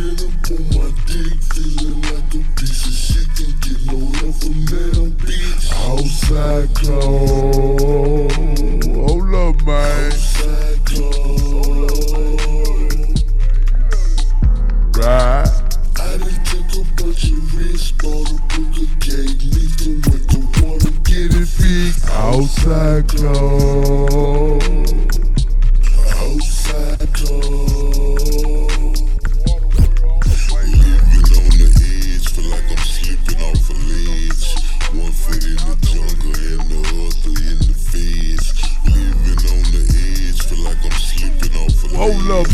up on my dick, feeling like a piece of shit. Can't get no help from that bitch. Outside cold. Hold up, man. Outside cold. Right. I done took a bunch of risks, bought a book of cake, with the water, get it fixed. Outside cold.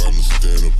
trying to up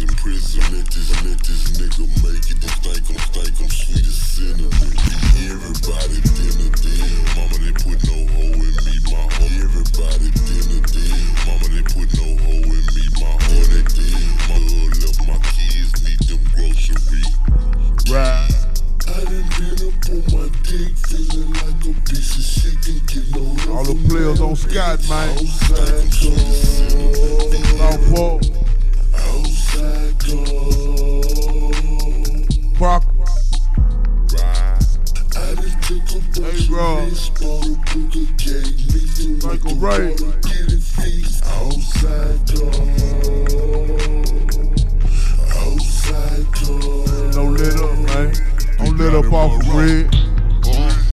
like prison. Let this, let this nigga make it. Don't think I'm, think I'm sweet as cinnamon. Everybody dinner. Mama they put no hoe in me, my hoe. Everybody dinner. Mama they put no hoe in me, my hoe. They. My my kids need them groceries. Right. I done been up on my dick, feeling like a piece of shit. Can't get no All the players on Scott, man. Outside cold. Them with Michael the Ray. water, get it fixed. Outside cold. Outside cold. Don't let up, man. Don't let up off the red.